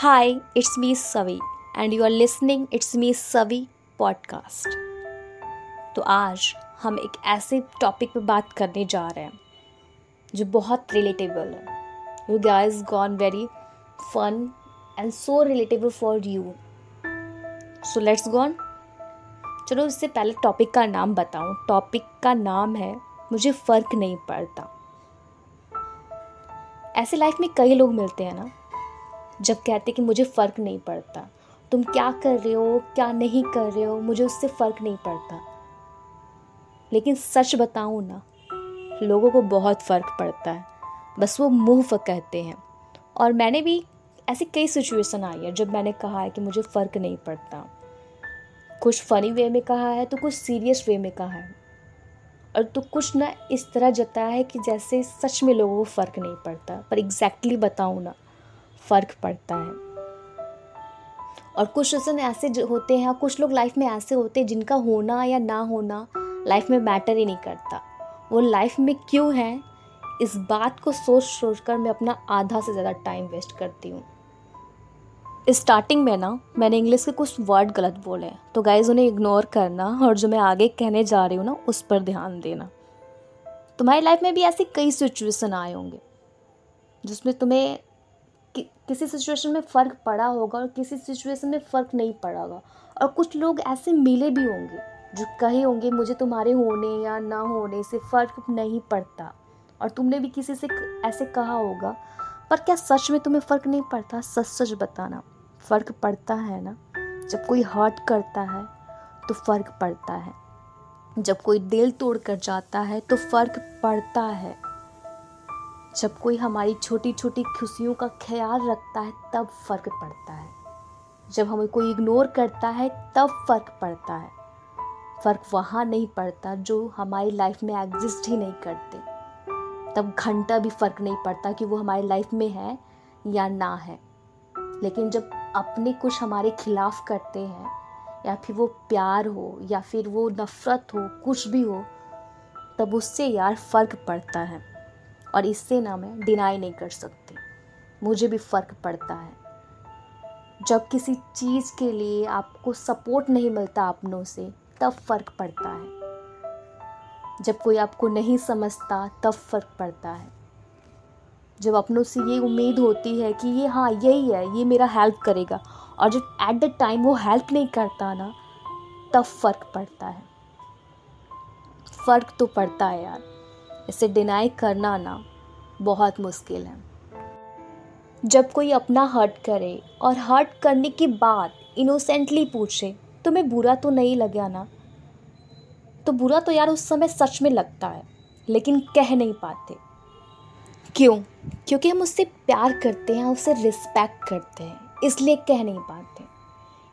Hi, it's me Savi and you are listening It's Me Savi podcast तो आज हम एक ऐसे टॉपिक पे बात करने जा रहे हैं जो बहुत रिलेटेबल है। You guys gone very fun and so relatable for you so let's gone चलो इससे पहले टॉपिक का नाम बताऊँ। टॉपिक का नाम है मुझे फ़र्क नहीं पड़ता। ऐसे लाइफ में कई लोग मिलते हैं ना जब कहते कि मुझे फ़र्क नहीं पड़ता। तुम क्या कर रहे हो, क्या नहीं कर रहे हो, मुझे उससे फ़र्क नहीं पड़ता। लेकिन सच बताऊँ ना, लोगों को बहुत फ़र्क पड़ता है। बस वो मुँह कहते हैं। और मैंने भी ऐसी कई सिचुएशन आई है जब मैंने कहा है कि मुझे फ़र्क नहीं पड़ता। कुछ फ़नी वे में कहा है तो कुछ सीरियस वे में कहा है। और तो कुछ ना इस तरह जताया है कि जैसे सच में लोगों को फ़र्क नहीं पड़ता। पर एग्जैक्टली exactly बताऊँ ना फ़र्क पड़ता है। और कुछ पर्सन ऐसे होते हैं कुछ लोग लाइफ में ऐसे होते हैं जिनका होना या ना होना लाइफ में मैटर ही नहीं करता। वो लाइफ में क्यों है? इस बात को सोच सोच कर मैं अपना आधा से ज़्यादा टाइम वेस्ट करती हूँ। स्टार्टिंग में ना, मैंने इंग्लिश के कुछ वर्ड गलत बोले तो गाइज़ उन्हें इग्नोर करना और जो मैं आगे कहने जा रही हूँ ना, उस पर ध्यान देना। तुम्हारी लाइफ में भी ऐसी कई सिचुएशन आए होंगे, जिसमें तुम्हें कि, किसी सिचुएशन में फ़र्क पड़ा होगा और किसी सिचुएशन में फ़र्क नहीं पड़ा होगा। और कुछ लोग ऐसे मिले भी होंगे जो कहे होंगे मुझे तुम्हारे होने या ना होने से फ़र्क नहीं पड़ता। और तुमने भी किसी से ऐसे कहा होगा पर क्या सच में तुम्हें फ़र्क नहीं पड़ता? सच सच बताना फ़र्क पड़ता है ना? जब कोई हर्ट करता है तो फ़र्क पड़ता है। जब कोई दिल तोड़ कर जाता है तो फ़र्क पड़ता है। जब कोई हमारी छोटी छोटी खुशियों का ख्याल रखता है, तब फ़र्क पड़ता है। जब हमें कोई इग्नोर करता है, तब फ़र्क पड़ता है। फ़र्क वहाँ नहीं पड़ता जो हमारी लाइफ में एग्जिस्ट ही नहीं करते। तब घंटा भी फ़र्क नहीं पड़ता कि वो हमारी लाइफ में है या ना है। लेकिन जब अपने कुछ हमारे खिलाफ करते हैं, या फिर वो प्यार हो, या फिर वो नफ़रत हो, कुछ भी हो, तब उससे यार फ़र्क पड़ता है। और इससे ना मैं डिनाई नहीं कर सकती। मुझे भी फ़र्क पड़ता है। जब किसी चीज़ के लिए आपको सपोर्ट नहीं मिलता अपनों से, तब फ़र्क पड़ता है। जब कोई आपको नहीं समझता, तब फ़र्क पड़ता है। जब अपनों से ये उम्मीद होती है कि ये हाँ यही है, ये मेरा हेल्प करेगा और जब एट द टाइम वो हेल्प नहीं करता ना, तब फ़र्क पड़ता है। फ़र्क तो पड़ता है यार। इसे डिनाई करना ना बहुत मुश्किल है। जब कोई अपना हर्ट करे और हर्ट करने के बाद इनोसेंटली पूछे, तुम्हें बुरा तो नहीं लगा ना? तो बुरा तो यार उस समय सच में लगता है, लेकिन कह नहीं पाते। क्यों? क्योंकि हम उससे प्यार करते हैं उससे रिस्पेक्ट करते हैं, इसलिए कह नहीं पाते।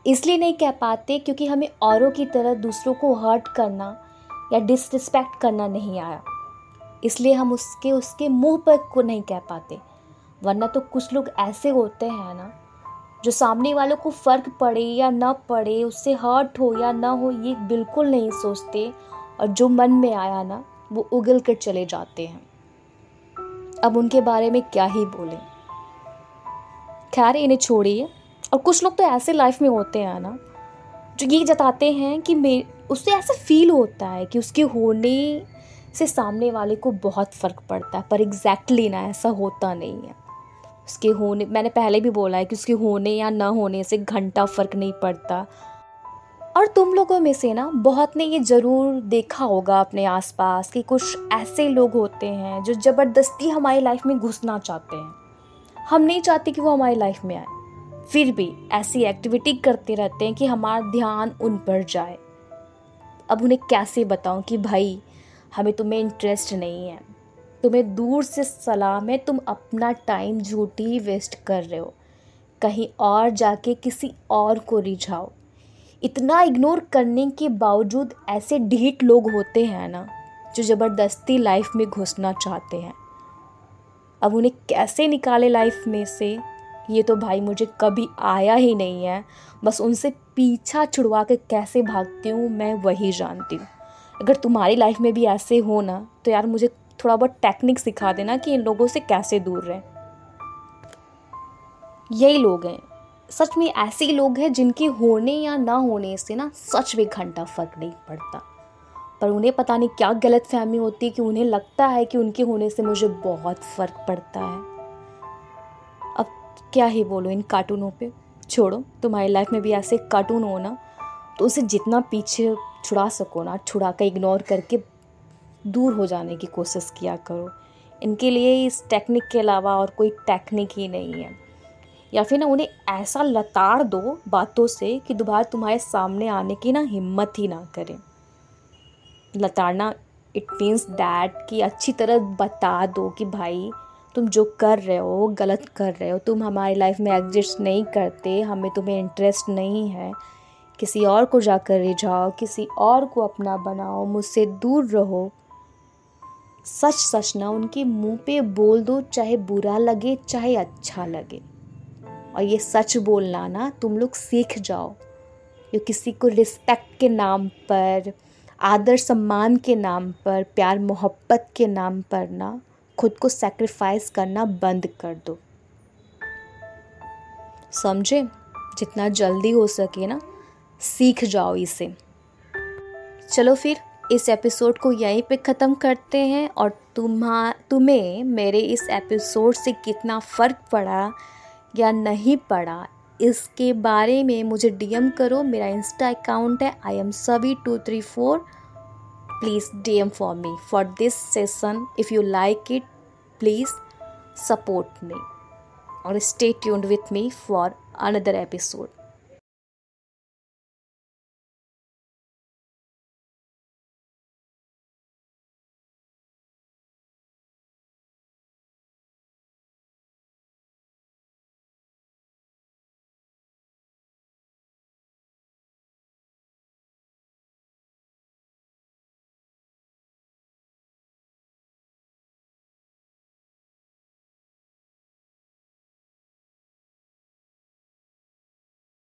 इसलिए नहीं कह पाते क्योंकि हमें औरों की तरह दूसरों को हर्ट करना या डिसरिस्पेक्ट करना नहीं आया। इसलिए हम उसके उसके मुँह पर को नहीं कह पाते। वरना तो कुछ लोग ऐसे होते हैं ना, जो सामने वालों को फ़र्क पड़े या ना पड़े, उससे हर्ट हो या ना हो, ये बिल्कुल नहीं सोचते और जो मन में आया ना, वो उगल कर चले जाते हैं। अब उनके बारे में क्या ही बोले। खैर, इन्हें छोड़िए। और कुछ लोग तो ऐसे लाइफ में होते हैं ना, जो ये जताते हैं कि मे, उससे ऐसा फील होता है कि उसके होने से सामने वाले को बहुत फ़र्क पड़ता है, पर एग्जैक्टली ना, ऐसा होता नहीं है। उसके होने, मैंने पहले भी बोला है कि उसके होने या ना होने से घंटा फ़र्क नहीं पड़ता। और तुम लोगों में से ना, बहुत ने ये ज़रूर देखा होगा अपने आसपास कि कुछ ऐसे लोग होते हैं जो ज़बरदस्ती हमारी लाइफ में घुसना चाहते हैं। हम नहीं चाहते कि वो हमारी लाइफ में आए। फिर भी ऐसी एक्टिविटी करते रहते हैं कि हमारा ध्यान उन पर जाए। अब उन्हें कैसे बताऊँ कि भाई हमें तुम्हें इंटरेस्ट नहीं है। तुम्हें दूर से सलाम है तुम अपना टाइम झूठी वेस्ट कर रहे हो। कहीं और जाके किसी और को रिझाओ। इतना इग्नोर करने के बावजूद ऐसे ढीठ लोग होते हैं ना, जो ज़बरदस्ती लाइफ में घुसना चाहते हैं। अब उन्हें कैसे निकाले लाइफ में से? ये तो भाई मुझे कभी आया ही नहीं है। बस उनसे पीछा छुड़वा के कैसे भागती हूँ, मैं वही जानती हूँ। अगर तुम्हारी लाइफ में भी ऐसे हो ना तो यार मुझे थोड़ा बहुत टेक्निक सिखा देना कि इन लोगों से कैसे दूर रहें। यही लोग हैं। सच में ऐसे लोग हैं जिनके होने या ना होने से ना सच में घंटा फ़र्क नहीं पड़ता। पर उन्हें पता नहीं क्या गलत फहमी होती है कि उन्हें लगता है कि उनके होने से मुझे बहुत फ़र्क पड़ता है। अब क्या ही बोलो इन कार्टूनों पे? छोड़ो, तुम्हारी लाइफ में भी ऐसे कार्टून हो ना तो उसे जितना पीछे छुड़ा सको ना, छुड़ा कर इग्नोर करके दूर हो जाने की कोशिश किया करो। इनके लिए इस टेक्निक के अलावा और कोई टेक्निक ही नहीं है। या फिर ना उन्हें ऐसा लताड़ दो बातों से कि दोबारा तुम्हारे सामने आने की ना हिम्मत ही ना करें। लताड़ना इट मीन्स दैट कि अच्छी तरह बता दो कि भाई, तुम जो कर रहे हो गलत कर रहे हो। तुम हमारी लाइफ में एग्जिस्ट नहीं करते, हमें तुम्हें इंटरेस्ट नहीं है। किसी और को जाकर रिझाओ किसी और को अपना बनाओ, मुझसे दूर रहो। सच सच ना, उनके मुँह पे बोल दो, चाहे बुरा लगे, चाहे अच्छा लगे। और ये सच बोलना ना, तुम लोग सीख जाओ। ये किसी को रिस्पेक्ट के नाम पर, आदर सम्मान के नाम पर, प्यार मोहब्बत के नाम पर ना, खुद को सेक्रीफाइस करना बंद कर दो। समझे? जितना जल्दी हो सके ना सीख जाओ इसे। चलो फिर, इस एपिसोड को यहीं पे ख़त्म करते हैं और तुम्हा, तुम्हें मेरे इस एपिसोड से कितना फ़र्क पड़ा या नहीं पड़ा, इसके बारे में मुझे डीएम करो। मेरा इंस्टा अकाउंट है आई एम सभी two three four please DM for me for this session if you like it please support me और stay tuned with me for another episode